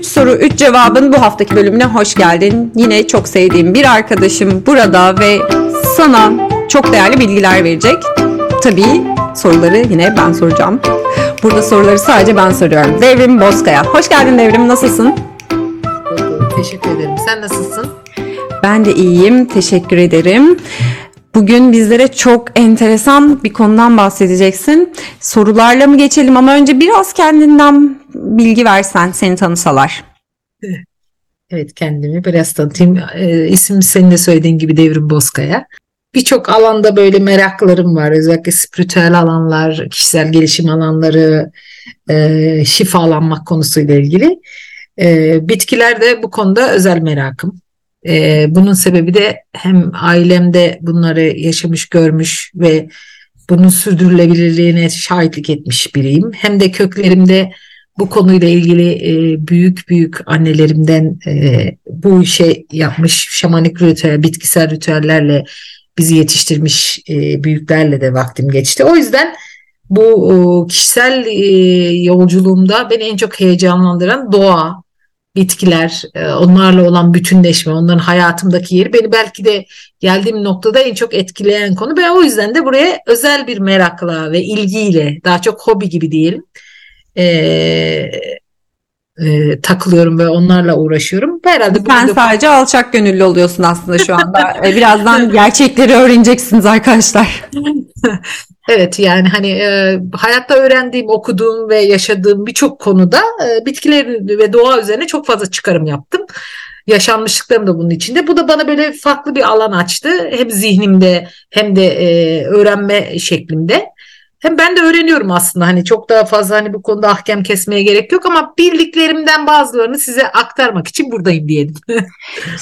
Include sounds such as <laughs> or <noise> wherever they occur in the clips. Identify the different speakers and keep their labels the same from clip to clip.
Speaker 1: 3 soru 3 cevabın bu haftaki bölümüne hoş geldin. Yine çok sevdiğim bir arkadaşım burada ve sana çok değerli bilgiler verecek. Tabii soruları yine ben soracağım. Burada soruları sadece ben soruyorum. Devrim Bozkaya. Hoş geldin Devrim. Nasılsın?
Speaker 2: Teşekkür ederim. Sen nasılsın?
Speaker 1: Ben de iyiyim. Teşekkür ederim. Bugün bizlere çok enteresan bir konudan bahsedeceksin. Sorularla mı geçelim ama önce biraz kendinden bilgi versen, seni tanısalar.
Speaker 2: Evet kendimi biraz tanıtayım. Ee, isim senin de söylediğin gibi Devrim Bozkaya. Birçok alanda böyle meraklarım var. Özellikle spiritüel alanlar, kişisel gelişim alanları, e, şifalanmak konusuyla ilgili. E, bitkiler de bu konuda özel merakım. E, bunun sebebi de hem ailemde bunları yaşamış, görmüş ve bunun sürdürülebilirliğine şahitlik etmiş biriyim. Hem de köklerimde bu konuyla ilgili e, büyük büyük annelerimden e, bu işe yapmış şamanik ritüel, bitkisel ritüellerle bizi yetiştirmiş e, büyüklerle de vaktim geçti. O yüzden bu o, kişisel e, yolculuğumda beni en çok heyecanlandıran doğa, bitkiler, e, onlarla olan bütünleşme, onların hayatımdaki yeri beni belki de geldiğim noktada en çok etkileyen konu. Ben o yüzden de buraya özel bir merakla ve ilgiyle, daha çok hobi gibi diyelim, e, takılıyorum ve onlarla uğraşıyorum.
Speaker 1: Herhalde Sen de... sadece alçak gönüllü oluyorsun aslında şu anda. <laughs> E, birazdan gerçekleri öğreneceksiniz arkadaşlar. <laughs>
Speaker 2: Evet yani hani e, hayatta öğrendiğim, okuduğum ve yaşadığım birçok konuda e, bitkiler ve doğa üzerine çok fazla çıkarım yaptım. Yaşanmışlıklarım da bunun içinde. Bu da bana böyle farklı bir alan açtı. Hem zihnimde hem de e, öğrenme şeklimde. Hem ben de öğreniyorum aslında hani çok daha fazla hani bu konuda ahkam kesmeye gerek yok ama bildiklerimden bazılarını size aktarmak için buradayım diyelim. <laughs>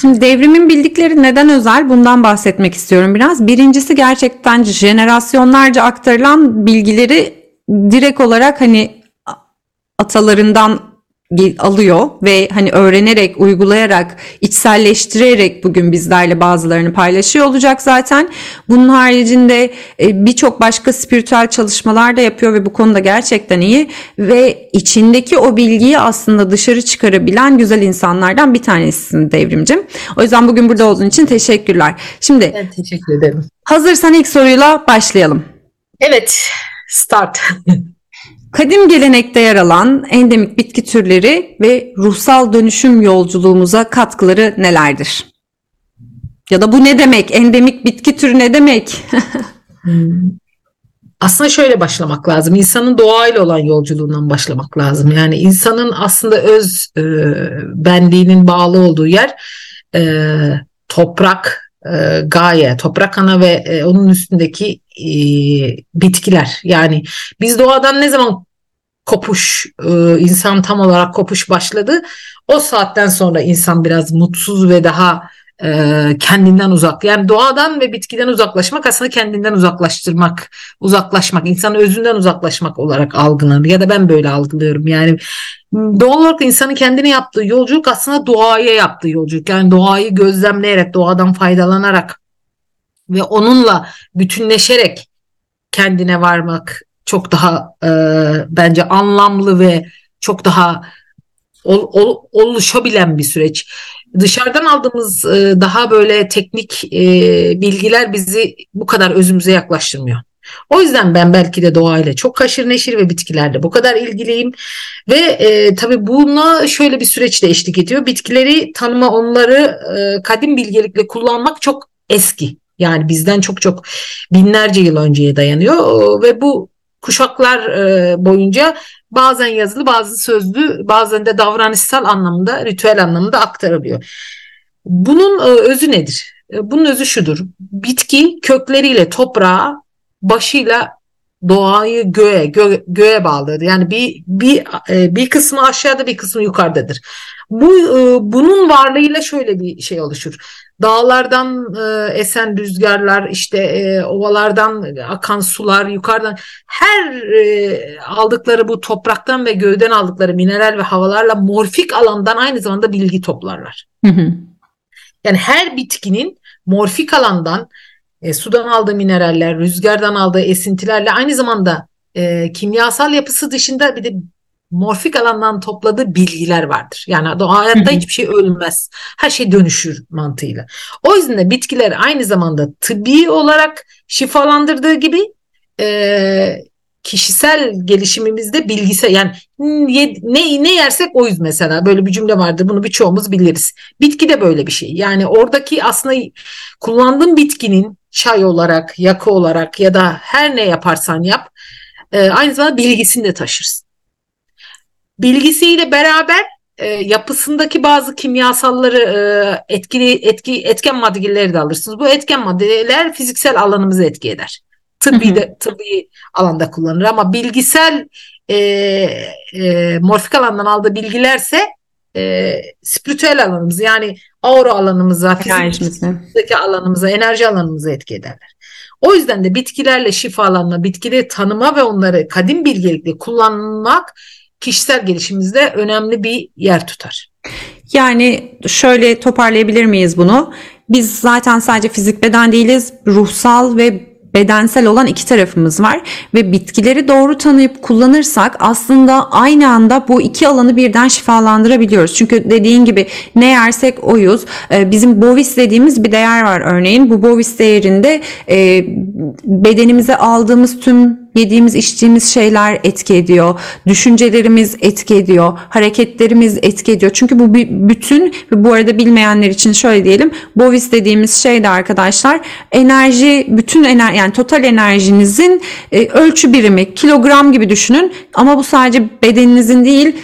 Speaker 1: Şimdi devrimin bildikleri neden özel bundan bahsetmek istiyorum biraz. Birincisi gerçekten jenerasyonlarca aktarılan bilgileri direkt olarak hani atalarından alıyor ve hani öğrenerek, uygulayarak, içselleştirerek bugün bizlerle bazılarını paylaşıyor olacak zaten. Bunun haricinde e, birçok başka spiritüel çalışmalar da yapıyor ve bu konuda gerçekten iyi ve içindeki o bilgiyi aslında dışarı çıkarabilen güzel insanlardan bir tanesisin Devrimcim. O yüzden bugün burada olduğun için teşekkürler. Şimdi
Speaker 2: ben teşekkür ederim.
Speaker 1: Hazırsan ilk soruyla başlayalım.
Speaker 2: Evet, start. <laughs>
Speaker 1: Kadim gelenekte yer alan endemik bitki türleri ve ruhsal dönüşüm yolculuğumuza katkıları nelerdir? Ya da bu ne demek? Endemik bitki türü ne demek? <laughs>
Speaker 2: Aslında şöyle başlamak lazım. İnsanın doğayla olan yolculuğundan başlamak lazım. Yani insanın aslında öz e, benliğinin bağlı olduğu yer e, toprak, e, gaye, toprak ana ve e, onun üstündeki e, bitkiler. Yani biz doğadan ne zaman kopuş, insan tam olarak kopuş başladı. O saatten sonra insan biraz mutsuz ve daha e, kendinden uzak. Yani doğadan ve bitkiden uzaklaşmak aslında kendinden uzaklaştırmak, uzaklaşmak, insanın özünden uzaklaşmak olarak algılanır. Ya da ben böyle algılıyorum. Yani doğal olarak insanın kendine yaptığı yolculuk aslında doğaya yaptığı yolculuk. Yani doğayı gözlemleyerek, doğadan faydalanarak ve onunla bütünleşerek kendine varmak çok daha e, bence anlamlı ve çok daha ol, ol, oluşabilen bir süreç. Dışarıdan aldığımız e, daha böyle teknik e, bilgiler bizi bu kadar özümüze yaklaştırmıyor. O yüzden ben belki de doğayla çok haşır neşir ve bitkilerle bu kadar ilgiliyim. Ve e, tabii buna şöyle bir süreç de eşlik ediyor. Bitkileri tanıma, onları e, kadim bilgelikle kullanmak çok eski. Yani bizden çok çok binlerce yıl önceye dayanıyor ve bu kuşaklar e, boyunca bazen yazılı, bazı sözlü, bazen de davranışsal anlamda, ritüel anlamında aktarılıyor. Bunun e, özü nedir? E, bunun özü şudur. Bitki kökleriyle toprağa, başıyla doğayı göğe, gö göğe bağlıdır. Yani bir bir bir kısmı aşağıda, bir kısmı yukarıdadır. Bu bunun varlığıyla şöyle bir şey oluşur dağlardan e, esen rüzgarlar, işte e, ovalardan akan sular, yukarıdan her e, aldıkları bu topraktan ve göğden aldıkları mineral ve havalarla morfik alandan aynı zamanda bilgi toplarlar. Hı hı. Yani her bitkinin morfik alandan e, sudan aldığı mineraller, rüzgardan aldığı esintilerle aynı zamanda e, kimyasal yapısı dışında bir de morfik alandan topladığı bilgiler vardır. Yani hayatta hiçbir şey ölmez. Her şey dönüşür mantığıyla. O yüzden de bitkiler aynı zamanda tıbbi olarak şifalandırdığı gibi e, kişisel gelişimimizde bilgisel yani ne ne yersek oyuz mesela böyle bir cümle vardır bunu birçoğumuz biliriz. Bitki de böyle bir şey. Yani oradaki aslında kullandığın bitkinin çay olarak, yakı olarak ya da her ne yaparsan yap e, aynı zamanda bilgisini de taşırsın. Bilgisiyle beraber e, yapısındaki bazı kimyasalları e, etkili etki etken maddeleri de alırsınız. Bu etken maddeler fiziksel alanımızı etki eder. Tıbbi de tıbbi alanda kullanılır ama bilgisel e, e, morfik alandan aldığı bilgilerse e, spiritüel alanımız yani aura alanımıza, fizikteki alanımıza, enerji alanımıza etki ederler. O yüzden de bitkilerle şifalanma, bitkileri tanıma ve onları kadim bilgelikle kullanmak kişisel gelişimimizde önemli bir yer tutar.
Speaker 1: Yani şöyle toparlayabilir miyiz bunu? Biz zaten sadece fizik beden değiliz, ruhsal ve bedensel olan iki tarafımız var ve bitkileri doğru tanıyıp kullanırsak aslında aynı anda bu iki alanı birden şifalandırabiliyoruz. Çünkü dediğin gibi ne yersek oyuz. Ee, bizim bovis dediğimiz bir değer var örneğin. Bu bovis değerinde e, bedenimize aldığımız tüm yediğimiz içtiğimiz şeyler etki ediyor. Düşüncelerimiz etki ediyor. Hareketlerimiz etki ediyor. Çünkü bu bir bütün bu arada bilmeyenler için şöyle diyelim. Bovis dediğimiz şey de arkadaşlar enerji bütün enerji yani total enerjinizin e, ölçü birimi kilogram gibi düşünün. Ama bu sadece bedeninizin değil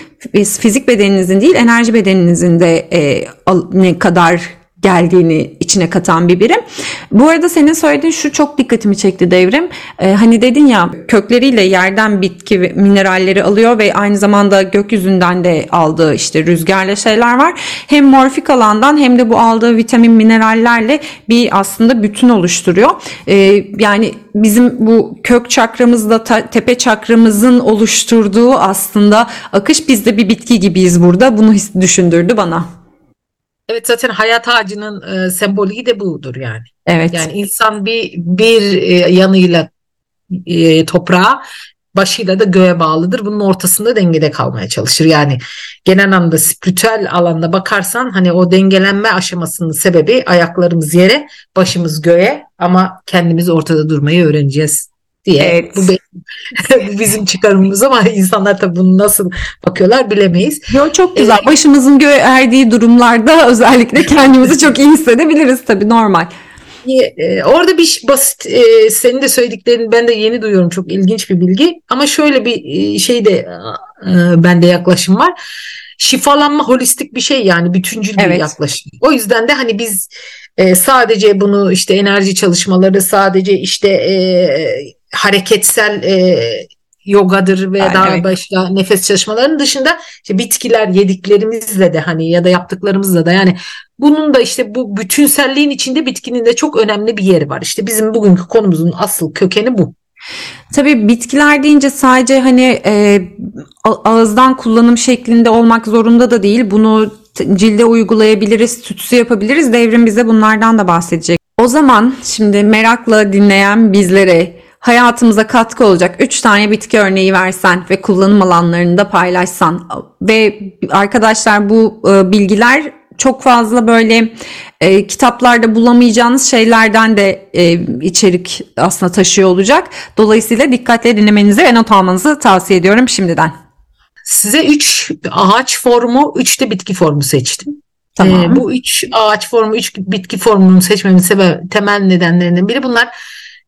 Speaker 1: fizik bedeninizin değil enerji bedeninizin de e, ne kadar geldiğini içine katan bir birim. Bu arada senin söylediğin şu çok dikkatimi çekti devrim. Ee, hani dedin ya kökleriyle yerden bitki mineralleri alıyor ve aynı zamanda gökyüzünden de aldığı işte rüzgarla şeyler var. Hem morfik alandan hem de bu aldığı vitamin minerallerle bir aslında bütün oluşturuyor. Ee, yani bizim bu kök çakramızda tepe çakramızın oluşturduğu aslında akış biz de bir bitki gibiyiz burada. Bunu düşündürdü bana.
Speaker 2: Evet zaten hayat ağacının e, sembolü de budur yani.
Speaker 1: Evet.
Speaker 2: Yani insan bir bir e, yanıyla e, toprağa başıyla da göğe bağlıdır. Bunun ortasında dengede kalmaya çalışır. Yani genel anlamda spiritüel alanda bakarsan hani o dengelenme aşamasının sebebi ayaklarımız yere, başımız göğe ama kendimiz ortada durmayı öğreneceğiz diye. Evet. Bu, <laughs> bu bizim çıkarımımız ama insanlar tabii bunu nasıl bakıyorlar bilemeyiz.
Speaker 1: Yo, çok güzel. Ee, Başımızın göğe erdiği durumlarda <laughs> özellikle kendimizi çok iyi hissedebiliriz tabii normal.
Speaker 2: E, orada bir basit e, senin de söylediklerini ben de yeni duyuyorum çok ilginç bir bilgi ama şöyle bir e, şey de e, bende yaklaşım var şifalanma holistik bir şey yani bütüncül evet. bir yaklaşım. O yüzden de hani biz e, sadece bunu işte enerji çalışmaları sadece işte e, hareketsel e, yogadır ve Ay, daha başka nefes çalışmalarının dışında işte bitkiler yediklerimizle de hani ya da yaptıklarımızla da yani bunun da işte bu bütünselliğin içinde bitkinin de çok önemli bir yeri var. İşte bizim bugünkü konumuzun asıl kökeni bu.
Speaker 1: Tabii bitkiler deyince sadece hani e, ağızdan kullanım şeklinde olmak zorunda da değil. Bunu cilde uygulayabiliriz, tütsü yapabiliriz. Devrim bize bunlardan da bahsedecek. O zaman şimdi merakla dinleyen bizlere hayatımıza katkı olacak 3 tane bitki örneği versen ve kullanım alanlarını da paylaşsan ve arkadaşlar bu e, bilgiler çok fazla böyle e, kitaplarda bulamayacağınız şeylerden de e, içerik aslında taşıyor olacak. Dolayısıyla dikkatle dinlemenizi ve not almanızı tavsiye ediyorum şimdiden.
Speaker 2: Size 3 ağaç formu, 3 de bitki formu seçtim. Tamam. Ee, bu üç ağaç formu, üç bitki formunu seçmemin sebep temel nedenlerinden biri bunlar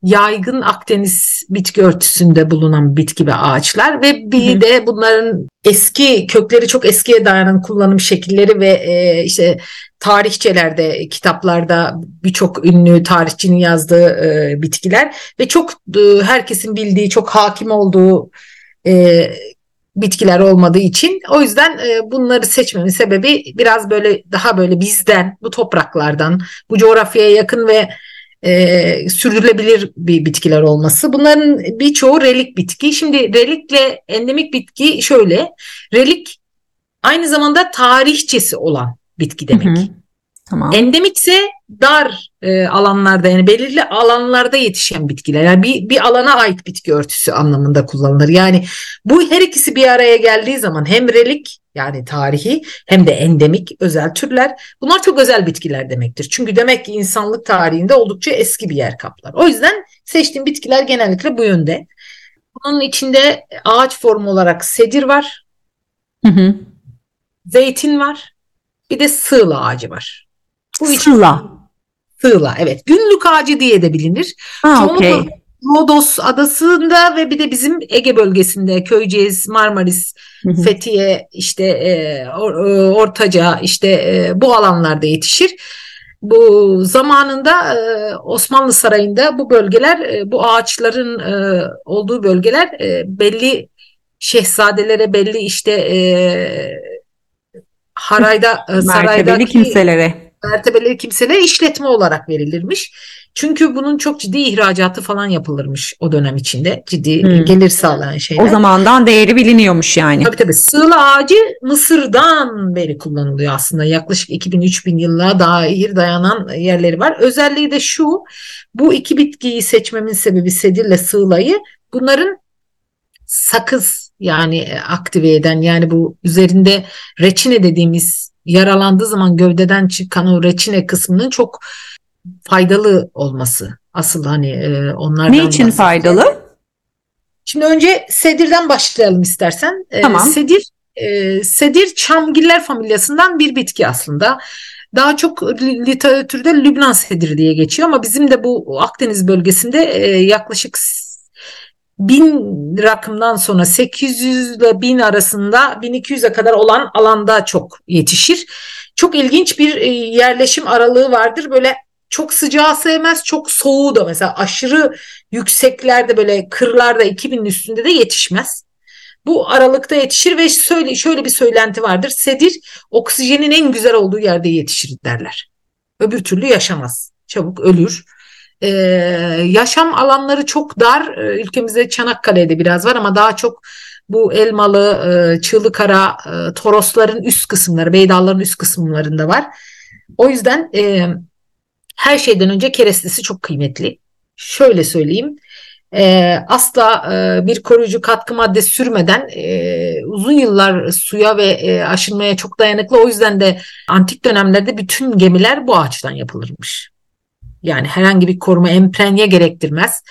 Speaker 2: yaygın Akdeniz bitki örtüsünde bulunan bitki ve ağaçlar ve bir Hı. de bunların eski kökleri çok eskiye dayanan kullanım şekilleri ve e, işte tarihçelerde, kitaplarda birçok ünlü tarihçinin yazdığı e, bitkiler ve çok e, herkesin bildiği, çok hakim olduğu e, bitkiler olmadığı için o yüzden e, bunları seçmemin sebebi biraz böyle daha böyle bizden, bu topraklardan, bu coğrafyaya yakın ve e, sürdürülebilir bir bitkiler olması. Bunların birçoğu relik bitki. Şimdi relikle endemik bitki şöyle. Relik aynı zamanda tarihçesi olan bitki demek. Hı hı. Tamam. Endemikse dar e, alanlarda yani belirli alanlarda yetişen bitkiler. Yani bir, bir alana ait bitki örtüsü anlamında kullanılır. Yani bu her ikisi bir araya geldiği zaman hem relik yani tarihi hem de endemik özel türler. Bunlar çok özel bitkiler demektir. Çünkü demek ki insanlık tarihinde oldukça eski bir yer kaplar. O yüzden seçtiğim bitkiler genellikle bu yönde. Bunun içinde ağaç formu olarak sedir var.
Speaker 1: Hı hı.
Speaker 2: Zeytin var. Bir de sığla ağacı var.
Speaker 1: Bu Sıla.
Speaker 2: Sığla evet. Günlük ağacı diye de bilinir.
Speaker 1: Ha, okay.
Speaker 2: Rodos adasında ve bir de bizim Ege bölgesinde Köyceğiz, Marmaris, hı hı. Fethiye, işte e, Ortaca işte e, bu alanlarda yetişir. Bu zamanında e, Osmanlı Sarayı'nda bu bölgeler, e, bu ağaçların e, olduğu bölgeler e, belli şehzadelere, belli işte e, harayda, e, saraydaki
Speaker 1: kimselere
Speaker 2: mertebeli kimselere işletme olarak verilirmiş. Çünkü bunun çok ciddi ihracatı falan yapılırmış o dönem içinde. Ciddi hmm. gelir sağlayan şeyler.
Speaker 1: O zamandan değeri biliniyormuş yani.
Speaker 2: Tabii tabii. Sığla ağacı Mısır'dan beri kullanılıyor aslında. Yaklaşık 2000-3000 yıllığa dair dayanan yerleri var. Özelliği de şu. Bu iki bitkiyi seçmemin sebebi sedirle sığlayı bunların sakız yani aktive eden yani bu üzerinde reçine dediğimiz yaralandığı zaman gövdeden çıkan o reçine kısmının çok faydalı olması. Asıl hani e, onlardan
Speaker 1: Ne için faydalı?
Speaker 2: Şimdi önce sedirden başlayalım istersen. E, tamam. Sedir e, sedir çamgiller familyasından bir bitki aslında. Daha çok literatürde Lübnan sediri diye geçiyor ama bizim de bu Akdeniz bölgesinde e, yaklaşık bin rakımdan sonra 800 ile 1000 arasında 1200'e kadar olan alanda çok yetişir. Çok ilginç bir e, yerleşim aralığı vardır. Böyle çok sıcağı sevmez, çok soğuğu da mesela aşırı yükseklerde böyle kırlarda 2000'in üstünde de yetişmez. Bu aralıkta yetişir ve şöyle, şöyle bir söylenti vardır. Sedir oksijenin en güzel olduğu yerde yetişir derler. Öbür türlü yaşamaz. Çabuk ölür. Ee, yaşam alanları çok dar. Ee, ülkemizde Çanakkale'de biraz var ama daha çok bu Elmalı, e, Çığlıkara, e, Torosların üst kısımları, Beydalların üst kısımlarında var. O yüzden e, her şeyden önce kerestesi çok kıymetli. Şöyle söyleyeyim. E, asla e, bir koruyucu katkı madde sürmeden e, uzun yıllar suya ve e, aşınmaya çok dayanıklı. O yüzden de antik dönemlerde bütün gemiler bu ağaçtan yapılırmış. Yani herhangi bir koruma emprenye gerektirmez.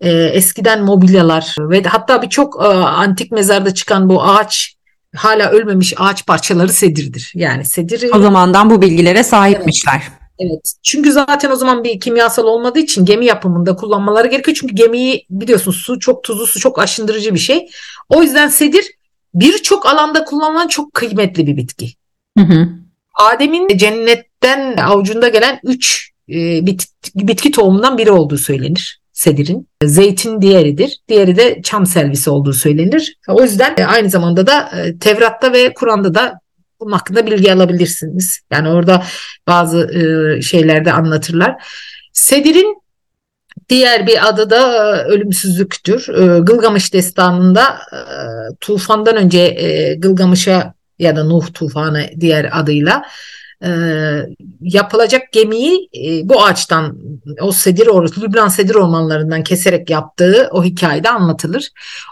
Speaker 2: E, eskiden mobilyalar ve hatta birçok e, antik mezarda çıkan bu ağaç hala ölmemiş ağaç parçaları sedirdir. Yani sedir.
Speaker 1: O zamandan bu bilgilere sahipmişler.
Speaker 2: Evet. Evet. Çünkü zaten o zaman bir kimyasal olmadığı için gemi yapımında kullanmaları gerekiyor. Çünkü gemiyi biliyorsun su çok tuzlu su çok aşındırıcı bir şey. O yüzden sedir birçok alanda kullanılan çok kıymetli bir bitki.
Speaker 1: Hı hı.
Speaker 2: Adem'in cennetten avucunda gelen üç e, bit, bitki tohumundan biri olduğu söylenir sedirin. Zeytin diğeridir. Diğeri de çam selvisi olduğu söylenir. O yüzden e, aynı zamanda da e, Tevrat'ta ve Kur'an'da da bunun hakkında bilgi alabilirsiniz. Yani orada bazı şeylerde anlatırlar. Sedirin diğer bir adı da ölümsüzlüktür. Gılgamış destanında tufandan önce Gılgamış'a ya da Nuh tufanı diğer adıyla e, yapılacak gemiyi e, bu ağaçtan o sedir or Lübnan sedir ormanlarından keserek yaptığı o hikayede anlatılır.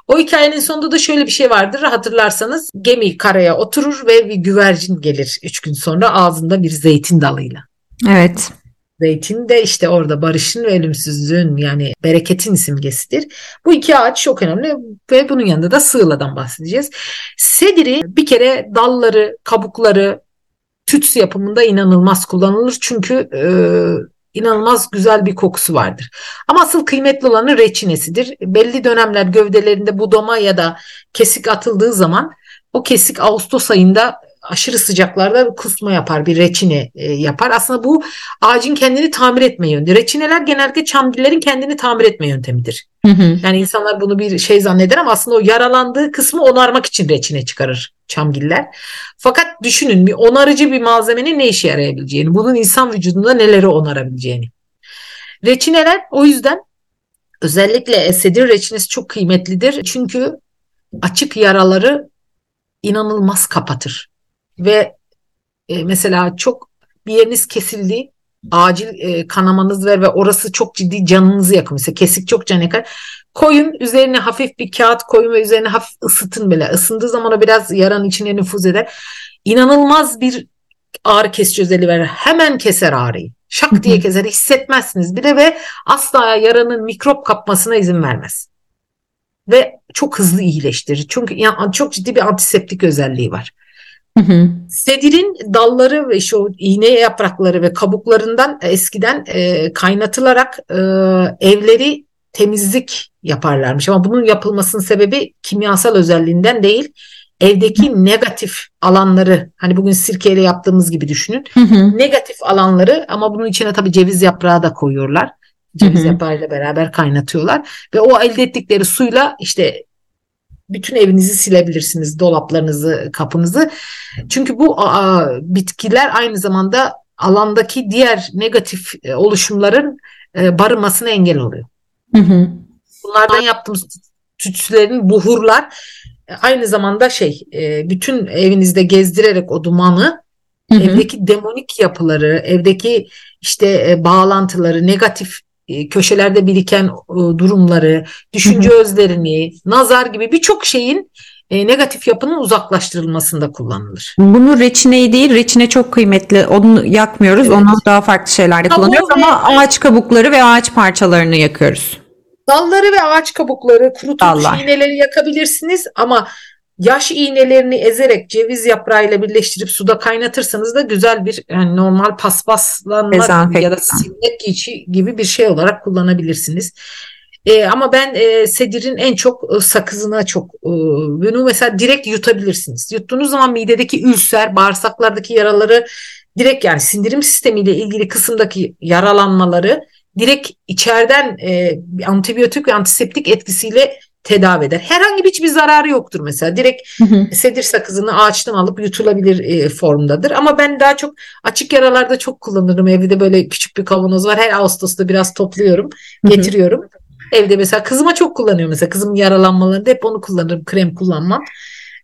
Speaker 2: O hikayenin sonunda da şöyle bir şey vardır hatırlarsanız gemi karaya oturur ve bir güvercin gelir üç gün sonra ağzında bir zeytin dalıyla.
Speaker 1: Evet.
Speaker 2: Zeytin de işte orada barışın ve ölümsüzlüğün yani bereketin simgesidir. Bu iki ağaç çok önemli ve bunun yanında da sığladan bahsedeceğiz. Sediri bir kere dalları, kabukları, tüts yapımında inanılmaz kullanılır. Çünkü e, inanılmaz güzel bir kokusu vardır. Ama asıl kıymetli olanı reçinesidir. Belli dönemler gövdelerinde budama ya da kesik atıldığı zaman o kesik Ağustos ayında aşırı sıcaklarda kusma yapar, bir reçine e, yapar. Aslında bu ağacın kendini tamir etme yöntemi. Reçineler genellikle çamgillerin kendini tamir etme yöntemidir.
Speaker 1: Hı hı.
Speaker 2: Yani insanlar bunu bir şey zanneder ama aslında o yaralandığı kısmı onarmak için reçine çıkarır çamgiller. Fakat düşünün bir onarıcı bir malzemenin ne işe yarayabileceğini, bunun insan vücudunda neleri onarabileceğini. Reçineler o yüzden özellikle esedir reçinesi çok kıymetlidir. Çünkü açık yaraları inanılmaz kapatır. Ve e, mesela çok bir yeriniz kesildi acil e, kanamanız var ve orası çok ciddi canınızı yakıyor. Mesela kesik çok can yakar. Koyun üzerine hafif bir kağıt koyun ve üzerine hafif ısıtın bile. Isındığı zaman o biraz yaranın içine nüfuz eder. İnanılmaz bir ağrı kesici özelliği var. Hemen keser ağrıyı. Şak diye keser hissetmezsiniz bile ve asla yaranın mikrop kapmasına izin vermez. Ve çok hızlı iyileştirir. Çünkü yani çok ciddi bir antiseptik özelliği var.
Speaker 1: Hı hı.
Speaker 2: Sedirin dalları ve şu iğne yaprakları ve kabuklarından eskiden e, kaynatılarak e, evleri temizlik yaparlarmış. Ama bunun yapılmasının sebebi kimyasal özelliğinden değil, evdeki negatif alanları hani bugün sirkeyle yaptığımız gibi düşünün.
Speaker 1: Hı hı.
Speaker 2: Negatif alanları ama bunun içine tabii ceviz yaprağı da koyuyorlar. Ceviz
Speaker 1: Hı hı.
Speaker 2: yaprağıyla beraber kaynatıyorlar ve o elde ettikleri suyla işte bütün evinizi silebilirsiniz, dolaplarınızı, kapınızı. Çünkü bu aa, bitkiler aynı zamanda alandaki diğer negatif e, oluşumların e, barınmasına engel oluyor.
Speaker 1: Hı hı.
Speaker 2: Bunlardan yaptığımız tütsülerin buhurlar e, aynı zamanda şey e, bütün evinizde gezdirerek o dumanı
Speaker 1: Hı hı.
Speaker 2: evdeki demonik yapıları, evdeki işte e, bağlantıları, negatif köşelerde biriken durumları, düşünce özlerini, nazar gibi birçok şeyin e, negatif yapının uzaklaştırılmasında kullanılır.
Speaker 1: Bunu reçineyi değil, reçine çok kıymetli. Onu yakmıyoruz.
Speaker 2: Evet.
Speaker 1: Onu daha farklı şeylerde
Speaker 2: Kabuğu
Speaker 1: kullanıyoruz
Speaker 2: ve-
Speaker 1: ama ağaç kabukları ve ağaç parçalarını yakıyoruz.
Speaker 2: Dalları ve ağaç kabukları, kurutulmuş iğneleri yakabilirsiniz ama yaş iğnelerini ezerek ceviz yaprağıyla birleştirip suda kaynatırsanız da güzel bir yani normal paspaslanma
Speaker 1: Dezenfektan.
Speaker 2: ya da silmek içi gibi bir şey olarak kullanabilirsiniz. Ee, ama ben e, sedirin en çok e, sakızına çok e, bunu mesela direkt yutabilirsiniz. Yuttuğunuz zaman midedeki ülser, bağırsaklardaki yaraları direkt yani sindirim sistemiyle ilgili kısımdaki yaralanmaları direkt içeriden e, antibiyotik ve antiseptik etkisiyle tedavi eder. Herhangi bir hiçbir zararı yoktur mesela. Direkt
Speaker 1: Hı hı.
Speaker 2: sedir sakızını ağaçtan alıp yutulabilir e, formdadır. Ama ben daha çok açık yaralarda çok kullanırım. Evde böyle küçük bir kavanoz var. Her Ağustos'ta biraz topluyorum,
Speaker 1: Hı hı.
Speaker 2: getiriyorum. Evde mesela kızıma çok kullanıyorum mesela. Kızımın yaralanmalarında hep onu kullanırım. Krem kullanmam.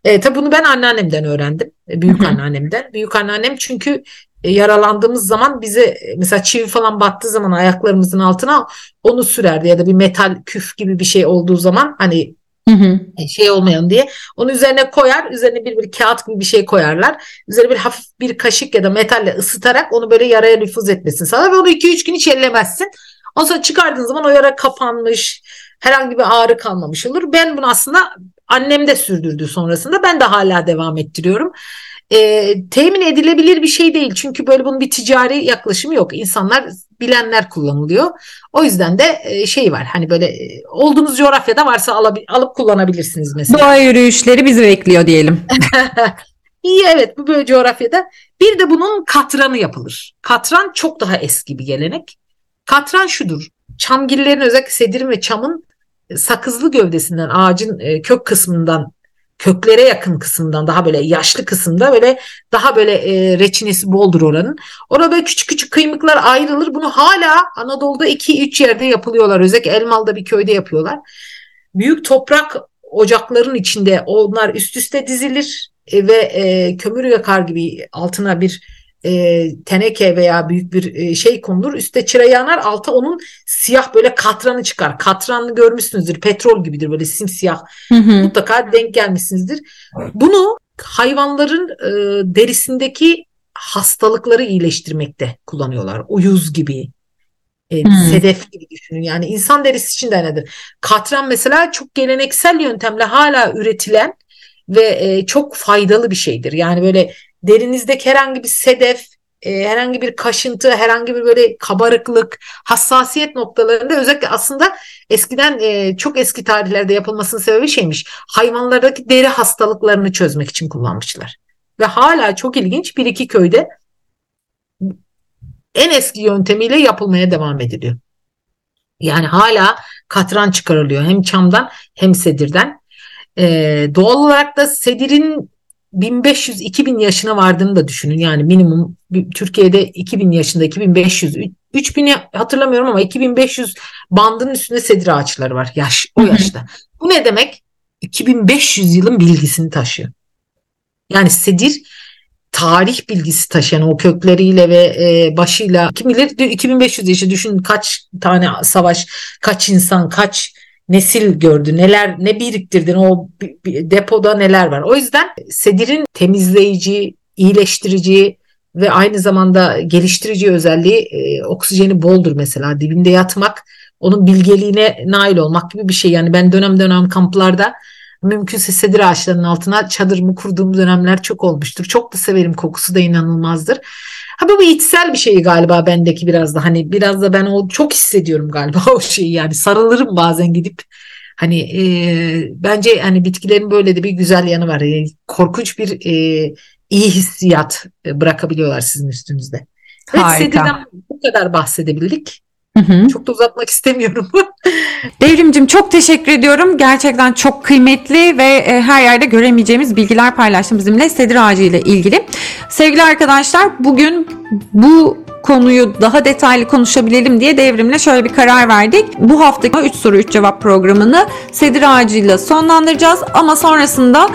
Speaker 2: E, tabii bunu ben anneannemden öğrendim. E, büyük anneannemden. Büyük anneannem çünkü e, yaralandığımız zaman bize e, mesela çivi falan battığı zaman ayaklarımızın altına onu sürerdi ya da bir metal küf gibi bir şey olduğu zaman hani
Speaker 1: Hı hı.
Speaker 2: şey olmayan diye onu üzerine koyar üzerine bir, bir kağıt gibi bir şey koyarlar üzerine bir hafif bir kaşık ya da metalle ısıtarak onu böyle yaraya nüfuz etmesini sağlar ve onu 2-3 gün hiç ellemezsin ondan sonra çıkardığın zaman o yara kapanmış herhangi bir ağrı kalmamış olur ben bunu aslında annem de sürdürdü sonrasında ben de hala devam ettiriyorum e, temin edilebilir bir şey değil çünkü böyle bunun bir ticari yaklaşımı yok insanlar bilenler kullanılıyor o yüzden de e, şey var hani böyle e, olduğunuz coğrafyada varsa alabi- alıp kullanabilirsiniz mesela.
Speaker 1: Doğa yürüyüşleri bizi bekliyor diyelim. <laughs>
Speaker 2: İyi evet bu böyle coğrafyada. Bir de bunun katranı yapılır. Katran çok daha eski bir gelenek. Katran şudur. Çamgillerin özellikle sedirin ve çamın sakızlı gövdesinden ağacın e, kök kısmından köklere yakın kısımdan daha böyle yaşlı kısımda böyle daha böyle e, reçinesi boldur oranın. Orada böyle küçük küçük kıymıklar ayrılır. Bunu hala Anadolu'da 2-3 yerde yapılıyorlar. Özellikle Elmalı'da bir köyde yapıyorlar. Büyük toprak ocakların içinde onlar üst üste dizilir e, ve e, kömür yakar gibi altına bir e, teneke veya büyük bir e, şey konulur. Üste çıra yanar, alta onun siyah böyle katranı çıkar. Katranını görmüşsünüzdür. Petrol gibidir böyle simsiyah
Speaker 1: Hı hı.
Speaker 2: mutlaka denk gelmişsinizdir. Bunu hayvanların e, derisindeki hastalıkları iyileştirmekte kullanıyorlar. Uyuz gibi, e,
Speaker 1: Hmm.
Speaker 2: sedef gibi düşünün. Yani insan derisi için de öyledir. Katran mesela çok geleneksel yöntemle hala üretilen ve e, çok faydalı bir şeydir. Yani böyle derinizdeki herhangi bir sedef, e, herhangi bir kaşıntı, herhangi bir böyle kabarıklık, hassasiyet noktalarında özellikle aslında eskiden e, çok eski tarihlerde yapılmasının sebebi şeymiş. Hayvanlardaki deri hastalıklarını çözmek için kullanmışlar. Ve hala çok ilginç bir iki köyde en eski yöntemiyle yapılmaya devam ediliyor. Yani hala katran çıkarılıyor hem çamdan hem sedirden. Ee, doğal olarak da sedirin 1500-2000 yaşına vardığını da düşünün. Yani minimum Türkiye'de 2000 yaşında 2500 3000'i hatırlamıyorum ama 2500 bandının üstünde sedir ağaçları var yaş o yaşta. Bu ne demek? 2500 yılın bilgisini taşıyor. Yani sedir tarih bilgisi taşıyan o kökleriyle ve e, başıyla kim bilir 2500 yaşı düşün kaç tane savaş, kaç insan, kaç nesil gördü, neler ne biriktirdin o depoda neler var. O yüzden sedirin temizleyici, iyileştirici ve aynı zamanda geliştirici özelliği e, oksijeni boldur mesela dibinde yatmak onun bilgeliğine nail olmak gibi bir şey. Yani ben dönem dönem kamplarda mümkünse sedir ağaçlarının altına çadırımı kurduğum dönemler çok olmuştur. Çok da severim kokusu da inanılmazdır. Ha bu bir içsel bir şey galiba bendeki biraz da hani biraz da ben o çok hissediyorum galiba <laughs> o şeyi yani sarılırım bazen gidip hani e, bence hani bitkilerin böyle de bir güzel yanı var. Yani korkunç bir e, iyi hissiyat bırakabiliyorlar sizin üstünüzde. Evet
Speaker 1: Harika.
Speaker 2: Sedir'den bu kadar bahsedebildik.
Speaker 1: Hı hı.
Speaker 2: Çok da uzatmak istemiyorum. <laughs>
Speaker 1: Devrimcim çok teşekkür ediyorum. Gerçekten çok kıymetli ve e, her yerde göremeyeceğimiz bilgiler paylaştın bizimle sedir ağacı ile ilgili. Sevgili arkadaşlar bugün bu konuyu daha detaylı konuşabilelim diye devrimle şöyle bir karar verdik. Bu haftaki 3 soru 3 cevap programını sedir ağacıyla sonlandıracağız ama sonrasında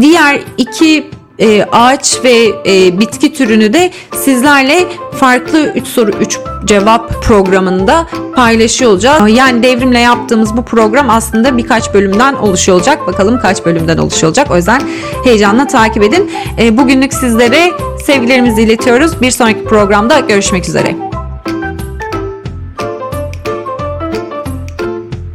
Speaker 1: diğer iki e, ağaç ve e, bitki türünü de sizlerle farklı 3 soru 3 cevap programında paylaşıyor olacağız. Yani devrimle yaptığımız bu program aslında birkaç bölümden oluşuyor olacak. Bakalım kaç bölümden oluşuyor olacak. O yüzden heyecanla takip edin. E, bugünlük sizlere sevgilerimizi iletiyoruz. Bir sonraki programda görüşmek üzere.